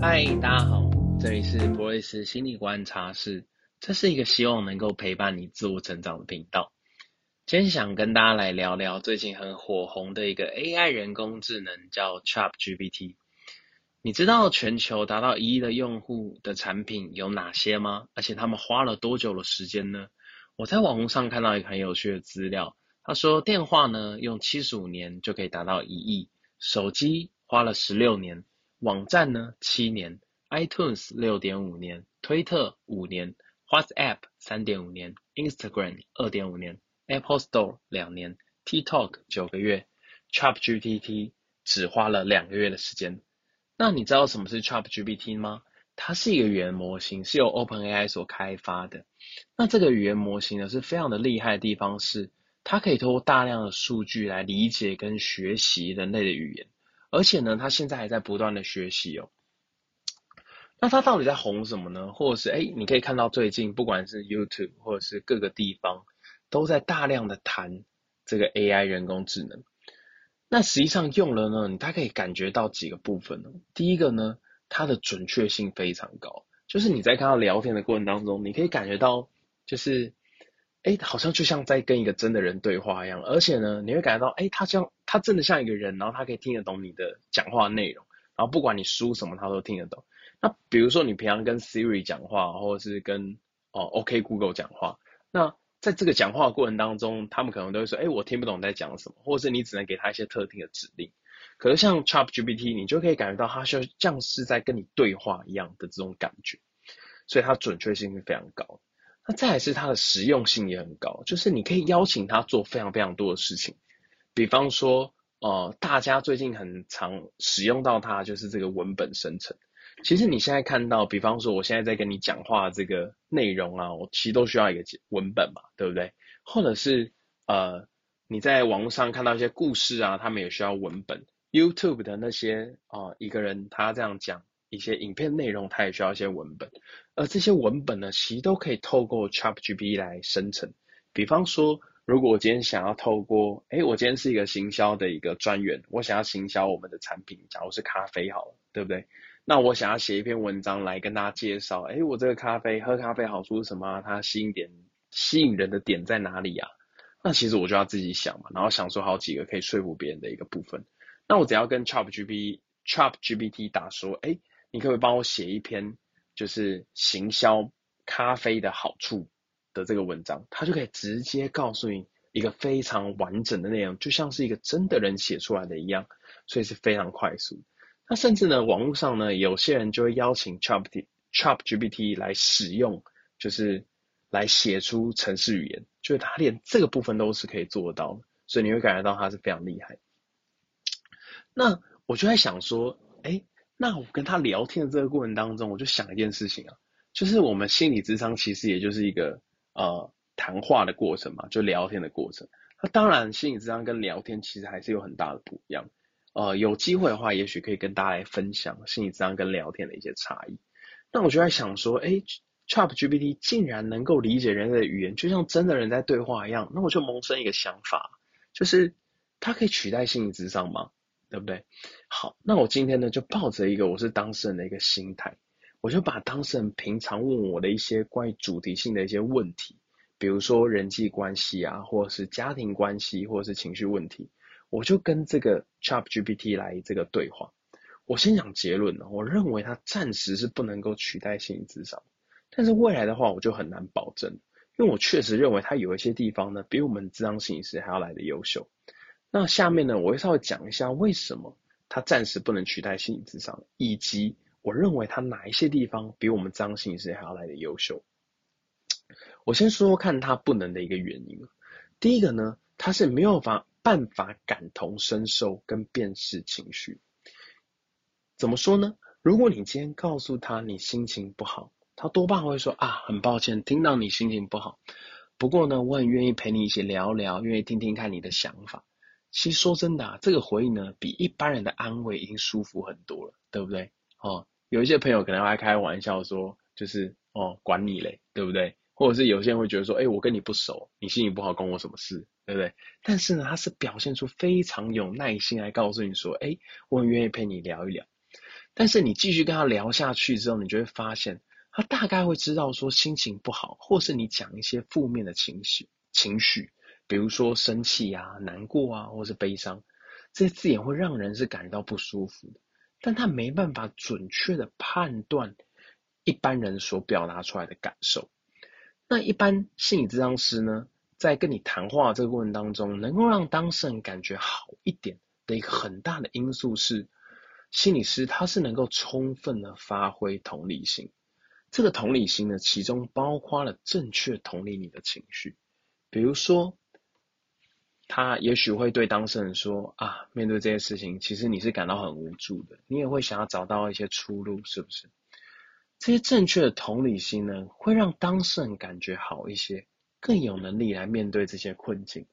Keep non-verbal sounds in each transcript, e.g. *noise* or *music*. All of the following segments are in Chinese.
嗨，大家好，这里是博瑞斯心理观察室，这是一个希望能够陪伴你自我成长的频道。今天想跟大家来聊聊最近很火红的一个 AI 人工智能，叫 ChatGPT。你知道全球达到一亿的用户的产品有哪些吗？而且他们花了多久的时间呢？我在网络上看到一个很有趣的资料，他说电话呢用七十五年就可以达到一亿，手机花了十六年。网站呢，七年；iTunes 六点五年；推特五年；WhatsApp 三点五年；Instagram 二点五年；Apple Store 两年；TikTok 九个月；ChatGPT 只花了两个月的时间。那你知道什么是 ChatGPT 吗？它是一个语言模型，是由 OpenAI 所开发的。那这个语言模型呢，是非常的厉害的地方是，它可以通过大量的数据来理解跟学习人类的语言。而且呢，他现在还在不断的学习哦。那他到底在红什么呢？或者是诶，你可以看到最近不管是 YouTube 或者是各个地方，都在大量的谈这个 AI 人工智能。那实际上用了呢，你大概可以感觉到几个部分呢。第一个呢，它的准确性非常高，就是你在跟他聊天的过程当中，你可以感觉到就是。哎，好像就像在跟一个真的人对话一样，而且呢，你会感觉到，哎，他像他真的像一个人，然后他可以听得懂你的讲话内容，然后不管你输什么，他都听得懂。那比如说你平常跟 Siri 讲话，或者是跟哦 OK Google 讲话，那在这个讲话过程当中，他们可能都会说，哎，我听不懂你在讲什么，或者是你只能给他一些特定的指令。可是像 ChatGPT，你就可以感觉到他就像是在跟你对话一样的这种感觉，所以它准确性是非常高。那再来是它的实用性也很高，就是你可以邀请它做非常非常多的事情，比方说，呃，大家最近很常使用到它，就是这个文本生成。其实你现在看到，比方说我现在在跟你讲话这个内容啊，我其实都需要一个文本嘛，对不对？或者是呃，你在网络上看到一些故事啊，他们也需要文本。YouTube 的那些啊、一个人他这样讲。一些影片内容，他也需要一些文本，而这些文本呢，其实都可以透过 ChatGPT 来生成。比方说，如果我今天想要透过，诶，我今天是一个行销的一个专员，我想要行销我们的产品，假如是咖啡好了，对不对？那我想要写一篇文章来跟大家介绍，诶，我这个咖啡喝咖啡好处是什么？它吸引点吸引人的点在哪里呀？那其实我就要自己想嘛，然后想出好几个可以说服别人的一个部分。那我只要跟 ChatGPT ChatGPT 打说，诶。你可不可以帮我写一篇，就是行销咖啡的好处的这个文章？他就可以直接告诉你一个非常完整的内容，就像是一个真的人写出来的一样，所以是非常快速。那甚至呢，网络上呢，有些人就会邀请 Chat Chat GPT 来使用，就是来写出程式语言，就是他连这个部分都是可以做得到的，所以你会感觉到他是非常厉害。那我就在想说，哎。那我跟他聊天的这个过程当中，我就想一件事情啊，就是我们心理智商其实也就是一个呃谈话的过程嘛，就聊天的过程。那当然，心理咨商跟聊天其实还是有很大的不一样。呃，有机会的话，也许可以跟大家来分享心理咨商跟聊天的一些差异。那我就在想说，诶，ChatGPT 竟然能够理解人类的语言，就像真的人在对话一样，那我就萌生一个想法，就是它可以取代心理咨商吗？对不对？好，那我今天呢，就抱着一个我是当事人的一个心态，我就把当事人平常问我的一些关于主题性的一些问题，比如说人际关系啊，或者是家庭关系，或者是情绪问题，我就跟这个 ChatGPT 来这个对话。我先讲结论呢，我认为它暂时是不能够取代心理咨商，但是未来的话，我就很难保证，因为我确实认为它有一些地方呢，比我们智商心理师还要来的优秀。那下面呢，我会稍微讲一下为什么它暂时不能取代心理咨商，以及我认为他哪一些地方比我们咨商心理师还要来的优秀。我先说说看他不能的一个原因。第一个呢，他是没有法办法感同身受跟辨识情绪。怎么说呢？如果你今天告诉他你心情不好，他多半会说啊，很抱歉听到你心情不好，不过呢，我很愿意陪你一起聊聊，愿意听听看你的想法。其实说真的啊，这个回应呢，比一般人的安慰已经舒服很多了，对不对？哦，有一些朋友可能会开玩笑说，就是哦，管你嘞，对不对？或者是有些人会觉得说，哎，我跟你不熟，你心情不好，关我什么事，对不对？但是呢，他是表现出非常有耐心来告诉你说，哎，我很愿意陪你聊一聊。但是你继续跟他聊下去之后，你就会发现，他大概会知道说心情不好，或是你讲一些负面的情绪，情绪，比如说生气啊、难过啊，或是悲伤，这些字眼会让人是感到不舒服的，但他没办法准确的判断一般人所表达出来的感受。那一般心理咨商师呢，在跟你谈话这个过程当中，能够让当事人感觉好一点的一个很大的因素是，心理师他是能够充分的发挥同理心。这个同理心呢，其中包括了正确同理你的情绪。比如说，他也许会对当事人说：“啊，面对这些事情，其实你是感到很无助的，你也会想要找到一些出路，是不是？”这些正确的同理心呢，会让当事人感觉好一些。更有能力来面对这些困境。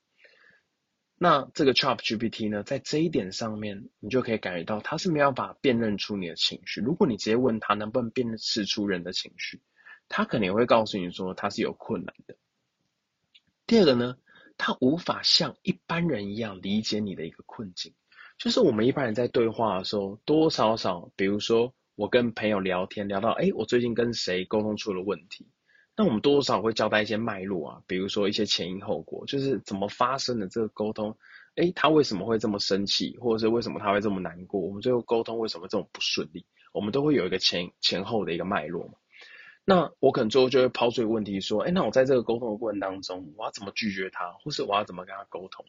那这个 ChatGPT 呢，在这一点上面，你就可以感觉到它是没有办法辨认出你的情绪。如果你直接问他能不能辨识出人的情绪，他可能会告诉你说他是有困难的。第二个呢，他无法像一般人一样理解你的一个困境。就是我们一般人在对话的时候，多多少少，比如说我跟朋友聊天，聊到哎，我最近跟谁沟通出了问题。那我们多多少少会交代一些脉络啊，比如说一些前因后果，就是怎么发生的这个沟通，诶，他为什么会这么生气，或者是为什么他会这么难过？我们最后沟通为什么这么不顺利？我们都会有一个前前后的一个脉络嘛。那我可能最后就会抛出一个问题说，诶，那我在这个沟通的过程当中，我要怎么拒绝他，或是我要怎么跟他沟通？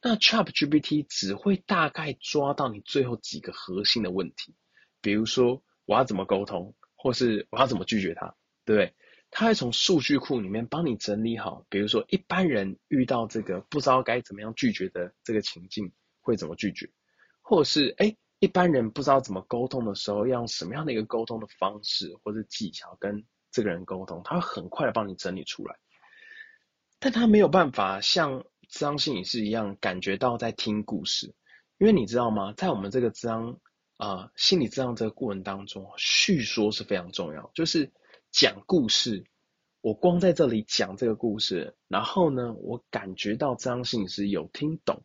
那 ChatGPT 只会大概抓到你最后几个核心的问题，比如说我要怎么沟通，或是我要怎么拒绝他，对不对？他会从数据库里面帮你整理好，比如说一般人遇到这个不知道该怎么样拒绝的这个情境会怎么拒绝，或者是诶一般人不知道怎么沟通的时候要用什么样的一个沟通的方式或者技巧跟这个人沟通，他会很快的帮你整理出来，但他没有办法像咨商心理师一样感觉到在听故事，因为你知道吗，在我们这个咨商啊心理咨商这个过程当中，叙说是非常重要，就是。讲故事，我光在这里讲这个故事，然后呢，我感觉到咨商心理师有听懂，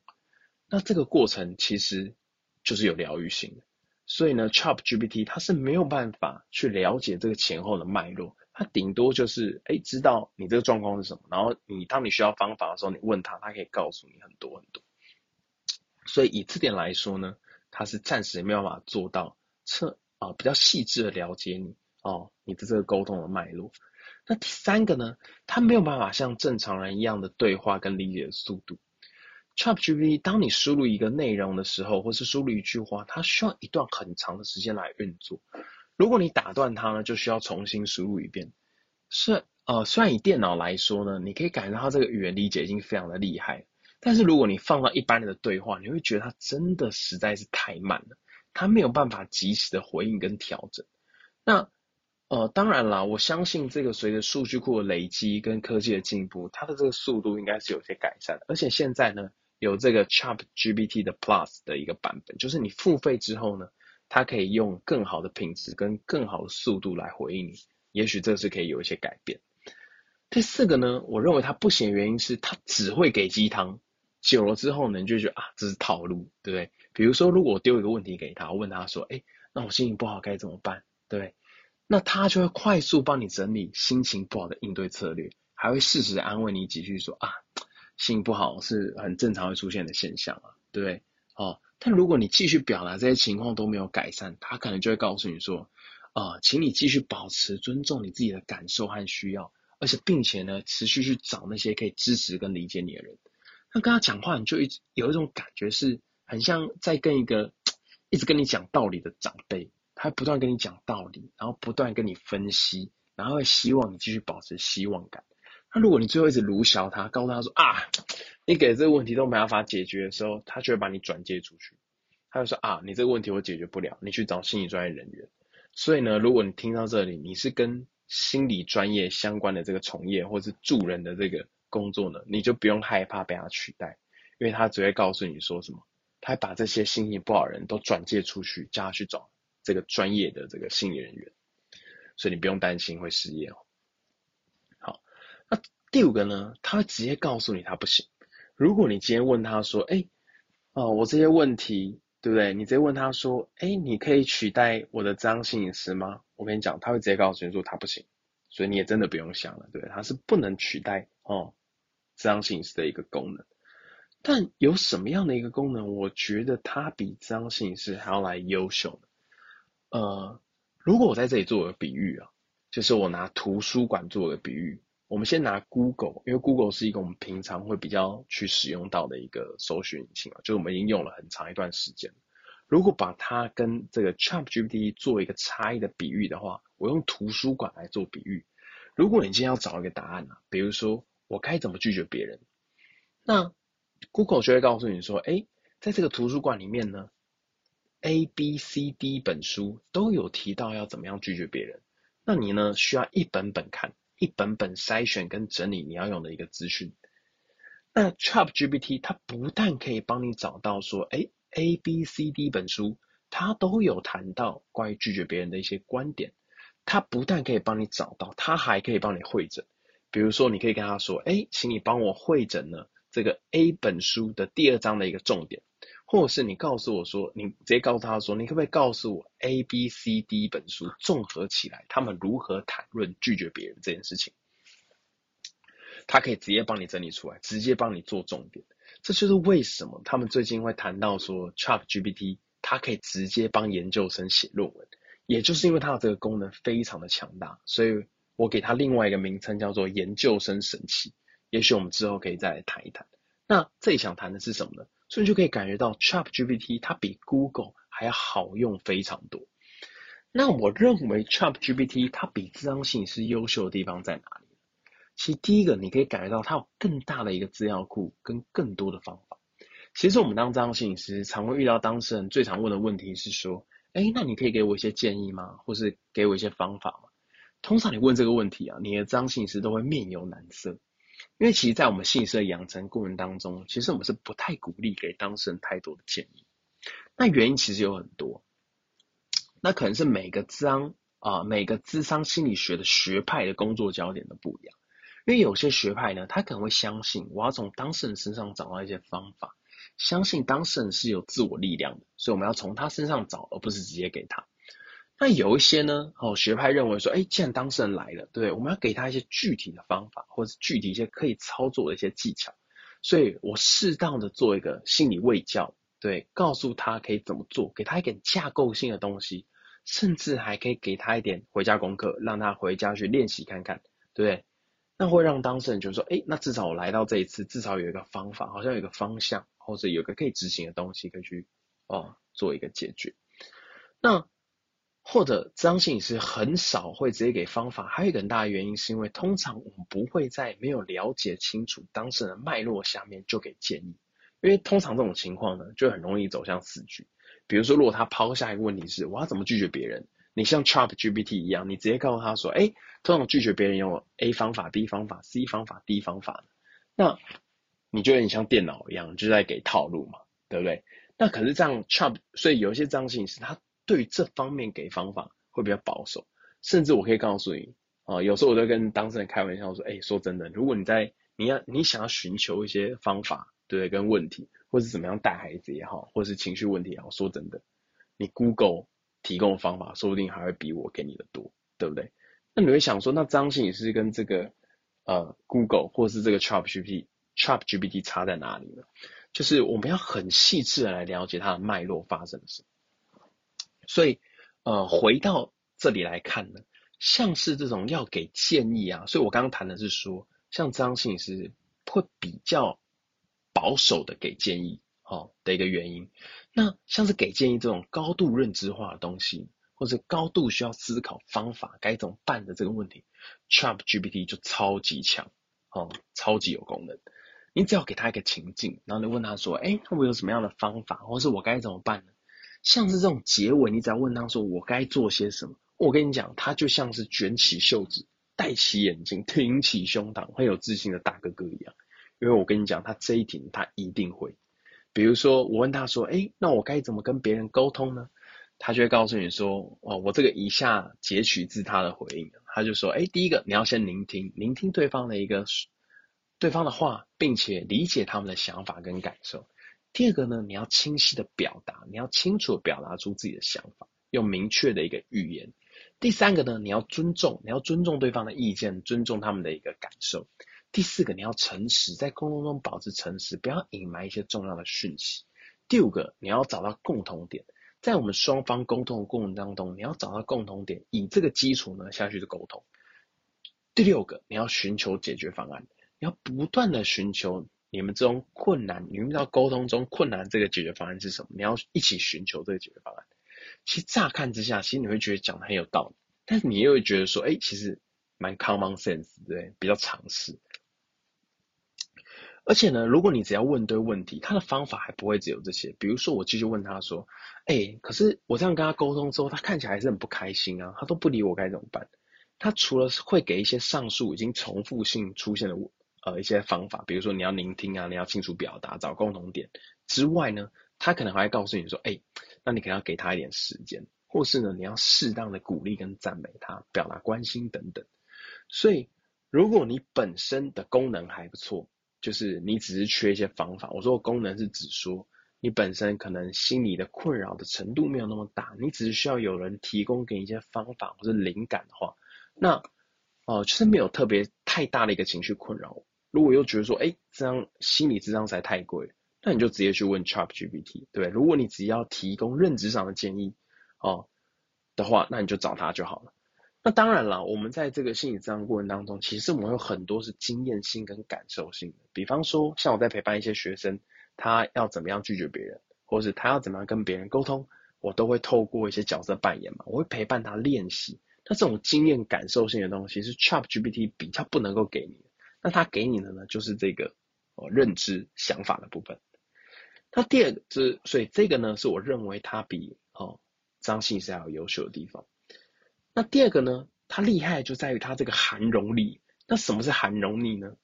那这个过程其实就是有疗愈性的。所以呢，ChatGPT 它是没有办法去了解这个前后的脉络，它顶多就是哎知道你这个状况是什么，然后你当你需要方法的时候，你问他，他可以告诉你很多很多。所以以这点来说呢，它是暂时没有办法做到测啊、比较细致的了解你。哦，你的这个沟通的脉络。那第三个呢，它没有办法像正常人一样的对话跟理解的速度。ChatGPT，当你输入一个内容的时候，或是输入一句话，它需要一段很长的时间来运作。如果你打断它呢，就需要重新输入一遍。是呃，虽然以电脑来说呢，你可以感觉到它这个语言理解已经非常的厉害，但是如果你放到一般人的对话，你会觉得它真的实在是太慢了，它没有办法及时的回应跟调整。那呃，当然啦，我相信这个随着数据库的累积跟科技的进步，它的这个速度应该是有些改善的。而且现在呢，有这个 ChatGPT 的 Plus 的一个版本，就是你付费之后呢，它可以用更好的品质跟更好的速度来回应你。也许这是可以有一些改变。第四个呢，我认为它不行的原因是它只会给鸡汤，久了之后呢，你就觉得啊，这是套路，对不对？比如说，如果我丢一个问题给他，我问他说，哎，那我心情不好该怎么办？对？那他就会快速帮你整理心情不好的应对策略，还会适时安慰你几句说，说啊，心情不好是很正常会出现的现象啊，对？哦，但如果你继续表达这些情况都没有改善，他可能就会告诉你说，啊、呃，请你继续保持尊重你自己的感受和需要，而且并且呢，持续去找那些可以支持跟理解你的人。那跟他讲话，你就一直有一种感觉是很像在跟一个一直跟你讲道理的长辈。他不断跟你讲道理，然后不断跟你分析，然后会希望你继续保持希望感。那如果你最后一直卢小他，告诉他说啊，你给这个问题都没办法解决的时候，他就会把你转接出去。他就说啊，你这个问题我解决不了，你去找心理专业人员。所以呢，如果你听到这里，你是跟心理专业相关的这个从业或是助人的这个工作呢，你就不用害怕被他取代，因为他只会告诉你说什么，他把这些心情不好人都转介出去，叫他去找。这个专业的这个心理人员，所以你不用担心会失业哦。那第五个呢，他会直接告诉你他不行。如果你今天问他说：“哎，哦，我这些问题对不对？你直接问他说：“哎，你可以取代我的咨商心理师吗？”我跟你讲，他会直接告诉你说他不行，所以你也真的不用想了，对，他是不能取代哦咨商心理师的一个功能。但有什么样的一个功能，我觉得它比咨商心理师还要来优秀呢？呃，如果我在这里做个比喻啊，就是我拿图书馆做个比喻。我们先拿 Google，因为 Google 是一个我们平常会比较去使用到的一个搜寻引擎啊，就是我们已经用了很长一段时间。如果把它跟这个 ChatGPT 做一个差异的比喻的话，我用图书馆来做比喻。如果你今天要找一个答案啊，比如说我该怎么拒绝别人，那 Google 就会告诉你说，哎，在这个图书馆里面呢，A、B、C、D 本书都有提到要怎么样拒绝别人，那你呢需要一本本看。一本本筛选跟整理你要用的一个资讯，那 ChatGPT 它不但可以帮你找到说，哎，A、B、C、D 本书它都有谈到关于拒绝别人的一些观点，它不但可以帮你找到，它还可以帮你汇诊。比如说，你可以跟他说，哎，请你帮我汇诊呢这个 A 本书的第二章的一个重点。或者是你告诉我说，你直接告诉他说，你可不可以告诉我 A、B、C、D 本书综合起来，他们如何谈论拒绝别人这件事情？他可以直接帮你整理出来，直接帮你做重点。这就是为什么他们最近会谈到说，ChatGPT 它可以直接帮研究生写论文，也就是因为它的这个功能非常的强大，所以我给它另外一个名称叫做研究生神器。也许我们之后可以再来谈一谈。那这里想谈的是什么呢？所以就可以感觉到 ChatGPT 它比 Google 还要好用非常多。那我认为 ChatGPT 它比咨商心理师优秀的地方在哪里？其实第一个，你可以感觉到它有更大的一个资料库跟更多的方法。其实我们当咨商心理师，常会遇到当事人最常问的问题是说：哎，那你可以给我一些建议吗？或是给我一些方法吗？通常你问这个问题啊，你的咨商心理师都会面有难色。因为其实，在我们心理师的养成过程当中，其实我们是不太鼓励给当事人太多的建议。那原因其实有很多，那可能是每个咨商啊，每个智商心理学的学派的工作焦点都不一样。因为有些学派呢，他可能会相信我要从当事人身上找到一些方法，相信当事人是有自我力量的，所以我们要从他身上找，而不是直接给他。那有一些呢，哦，学派认为说，哎，既然当事人来了，对，我们要给他一些具体的方法，或者是具体一些可以操作的一些技巧，所以我适当的做一个心理卫教，对，告诉他可以怎么做，给他一点架构性的东西，甚至还可以给他一点回家功课，让他回家去练习看看，对？那会让当事人就说，哎，那至少我来到这一次，至少有一个方法，好像有一个方向，或者有个可以执行的东西，可以去哦做一个解决。那或者咨商心理师很少会直接给方法，还有一个很大的原因是因为通常我们不会在没有了解清楚当事人的脉络下面就给建议，因为通常这种情况呢就很容易走向死局。比如说，如果他抛下一个问题是我要怎么拒绝别人，你像 ChatGPT 一样，你直接告诉他说，哎，通常拒绝别人有 A 方法、B 方法、C 方法、D 方法，那你觉得你像电脑一样就在给套路嘛，对不对？那可是这样 Chat，所以有一些咨商心理师他。对于这方面给方法会比较保守，甚至我可以告诉你啊，有时候我都跟当事人开玩笑说，哎，说真的，如果你在你要你想要寻求一些方法，对，跟问题，或是怎么样带孩子也好，或是情绪问题也好，说真的，你 Google 提供的方法说不定还会比我给你的多，对不对？那你会想说，那咨商心理师跟这个呃 Google 或是这个 ChatGPT ChatGPT 差在哪里呢？就是我们要很细致的来了解它的脉络发生的什么。所以，呃，回到这里来看呢，像是这种要给建议啊，所以我刚刚谈的是说，像张信是会比较保守的给建议，哦的一个原因。那像是给建议这种高度认知化的东西，或者高度需要思考方法该怎么办的这个问题，ChatGPT 就超级强，哦，超级有功能。你只要给他一个情境，然后你问他说，哎，我有什么样的方法，或是我该怎么办呢？像是这种结尾，你只要问他说我该做些什么，我跟你讲，他就像是卷起袖子、戴起眼镜、挺起胸膛、很有自信的大哥哥一样。因为我跟你讲，他这一题他一定会。比如说，我问他说：“哎，那我该怎么跟别人沟通呢？”他就会告诉你说：“哦，我这个以下截取自他的回应。”他就说：“哎，第一个你要先聆听，聆听对方的一个对方的话，并且理解他们的想法跟感受。”第二个呢，你要清晰的表达，你要清楚表达出自己的想法，用明确的一个语言。第三个呢，你要尊重，你要尊重对方的意见，尊重他们的一个感受。第四个，你要诚实，在沟通中保持诚实，不要隐瞒一些重要的讯息。第五个，你要找到共同点，在我们双方沟通的过程当中，你要找到共同点，以这个基础呢下去的沟通。第六个，你要寻求解决方案，你要不断的寻求你们这种困难，你们到沟通中困难这个解决方案是什么？你要一起寻求这个解决方案。其实乍看之下，其实你会觉得讲的很有道理，但是你又会觉得说，哎，其实蛮 common sense，对，比较常识。而且呢，如果你只要问对问题，他的方法还不会只有这些。比如说，我继续问他说，哎，可是我这样跟他沟通之后，他看起来还是很不开心啊，他都不理我，该怎么办？他除了会给一些上述已经重复性出现的呃一些方法，比如说你要聆听啊，你要清楚表达，找共同点之外呢，他可能还会告诉你说，哎。那你可能要给他一点时间，或是呢，你要适当的鼓励跟赞美他，表达关心等等。所以，如果你本身的功能还不错，就是你只是缺一些方法。我说功能是指说，你本身可能心理的困扰的程度没有那么大，你只是需要有人提供给你一些方法或者灵感的话，那哦、呃，就是没有特别太大的一个情绪困扰。如果又觉得说，哎，这样心理智商实在太贵。那你就直接去问 ChatGPT，对，如果你只要提供认知上的建议，哦的话，那你就找他就好了。那当然了，我们在这个心理咨商过程当中，其实我们有很多是经验性跟感受性的。比方说，像我在陪伴一些学生，他要怎么样拒绝别人，或是他要怎么样跟别人沟通，我都会透过一些角色扮演嘛，我会陪伴他练习。那这种经验感受性的东西是 ChatGPT 比较不能够给你。那他给你的呢，就是这个哦认知想法的部分。那第二个是，所以这个呢，是我认为他比哦张信是要优秀的地方。那第二个呢，他厉害就在于他这个涵容力。那什么是涵容力呢？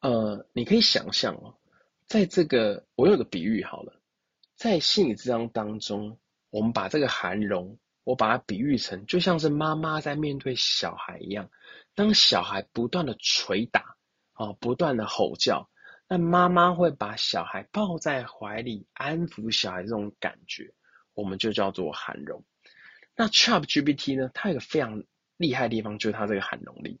呃，你可以想象哦，在这个我有个比喻好了，在心理咨商当中，我们把这个涵容，我把它比喻成就像是妈妈在面对小孩一样，当小孩不断的捶打，啊，不断的吼叫。那妈妈会把小孩抱在怀里，安抚小孩这种感觉，我们就叫做含容。那 ChatGPT 呢，它有个非常厉害的地方，就是它这个含容力。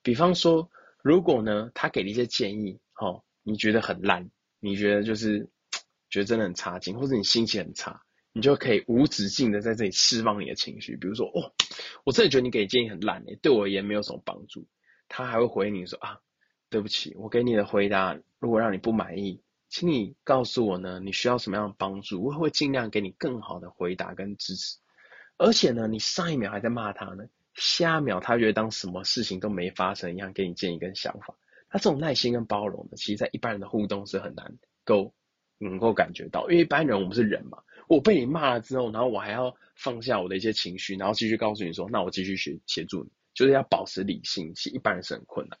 比方说，如果呢，他给了一些建议，哦，你觉得很烂，你觉得就是 *tsk* 觉得真的很差劲，或者你心情很差，你就可以无止境的在这里释放你的情绪。比如说，哦，我真的觉得你给建议很烂，诶，对我而言没有什么帮助。他还会回你说啊。对不起，我给你的回答如果让你不满意，请你告诉我呢，你需要什么样的帮助，我会尽量给你更好的回答跟支持。而且呢，你上一秒还在骂他呢，下一秒他觉得当什么事情都没发生一样，给你建议跟想法。他这种耐心跟包容呢，其实在一般人的互动是很难够能够感觉到，因为一般人我们是人嘛，我被你骂了之后，然后我还要放下我的一些情绪，然后继续告诉你说，那我继续协协助你，就是要保持理性，其实一般人是很困难。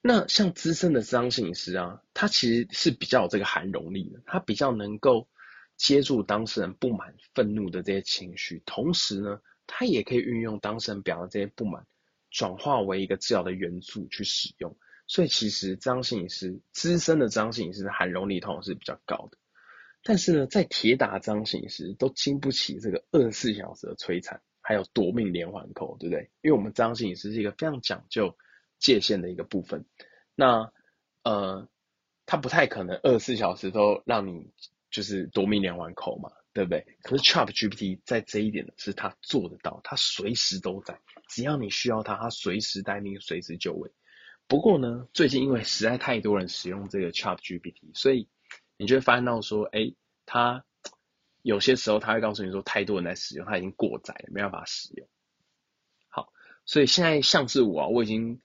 那像资深的咨商心理师啊，他其实是比较有这个涵容力的，他比较能够接住当事人不满、愤怒的这些情绪，同时呢，他也可以运用当事人表达这些不满，转化为一个治疗的元素去使用。所以其实咨商心理师资深的咨商心理师的涵容力通常是比较高的，但是呢，在铁打咨商心理师都经不起这个二十四小时的摧残，还有夺命连环扣，对不对？因为我们咨商心理师是一个非常讲究。界限的一个部分，那呃，他不太可能二十四小时都让你就是夺命连环扣嘛，对不对？可是 ChatGPT 在这一点呢，是他做得到，他随时都在，只要你需要他，他随时待命，随时就位。不过呢，最近因为实在太多人使用这个 ChatGPT，所以你就会发现到说，哎，他有些时候他会告诉你说，太多人在使用，他已经过载了，没办法使用。好，所以现在像是我啊，我已经。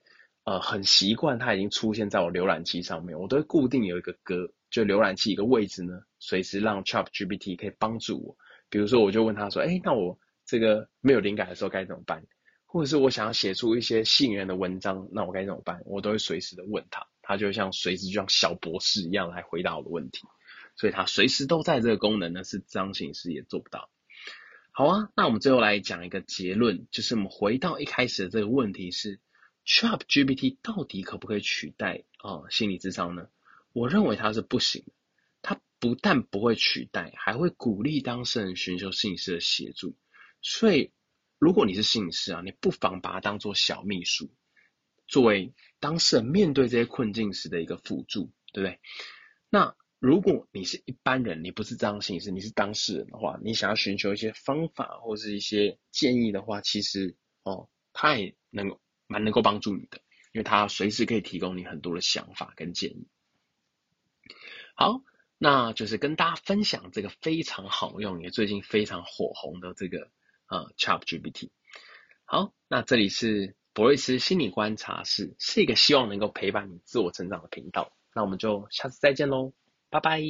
呃，很习惯它已经出现在我浏览器上面，我都会固定有一个格，就浏览器一个位置呢，随时让 ChatGPT 可以帮助我。比如说，我就问他说：“哎，那我这个没有灵感的时候该怎么办？或者是我想要写出一些吸引人的文章，那我该怎么办？”我都会随时的问他，他就像随时就像小博士一样来回答我的问题。所以，他随时都在这个功能呢，是张形式也做不到。好啊，那我们最后来讲一个结论，就是我们回到一开始的这个问题是。ChatGPT 到底可不可以取代啊、心理智商呢？我认为它是不行的。它不但不会取代，还会鼓励当事人寻求心理师的协助。所以，如果你是心理师啊，你不妨把它当做小秘书，作为当事人面对这些困境时的一个辅助，对不对？那如果你是一般人，你不是这样心理师，你是当事人的话，你想要寻求一些方法或是一些建议的话，其实哦，他也能够蛮能够帮助你的。因为他随时可以提供你很多的想法跟建议。好，那就是跟大家分享这个非常好用也最近非常火红的这个呃 ChatGPT。好，那这里是博瑞斯心理观察室是一个希望能够陪伴你自我成长的频道。那我们就下次再见喽拜拜。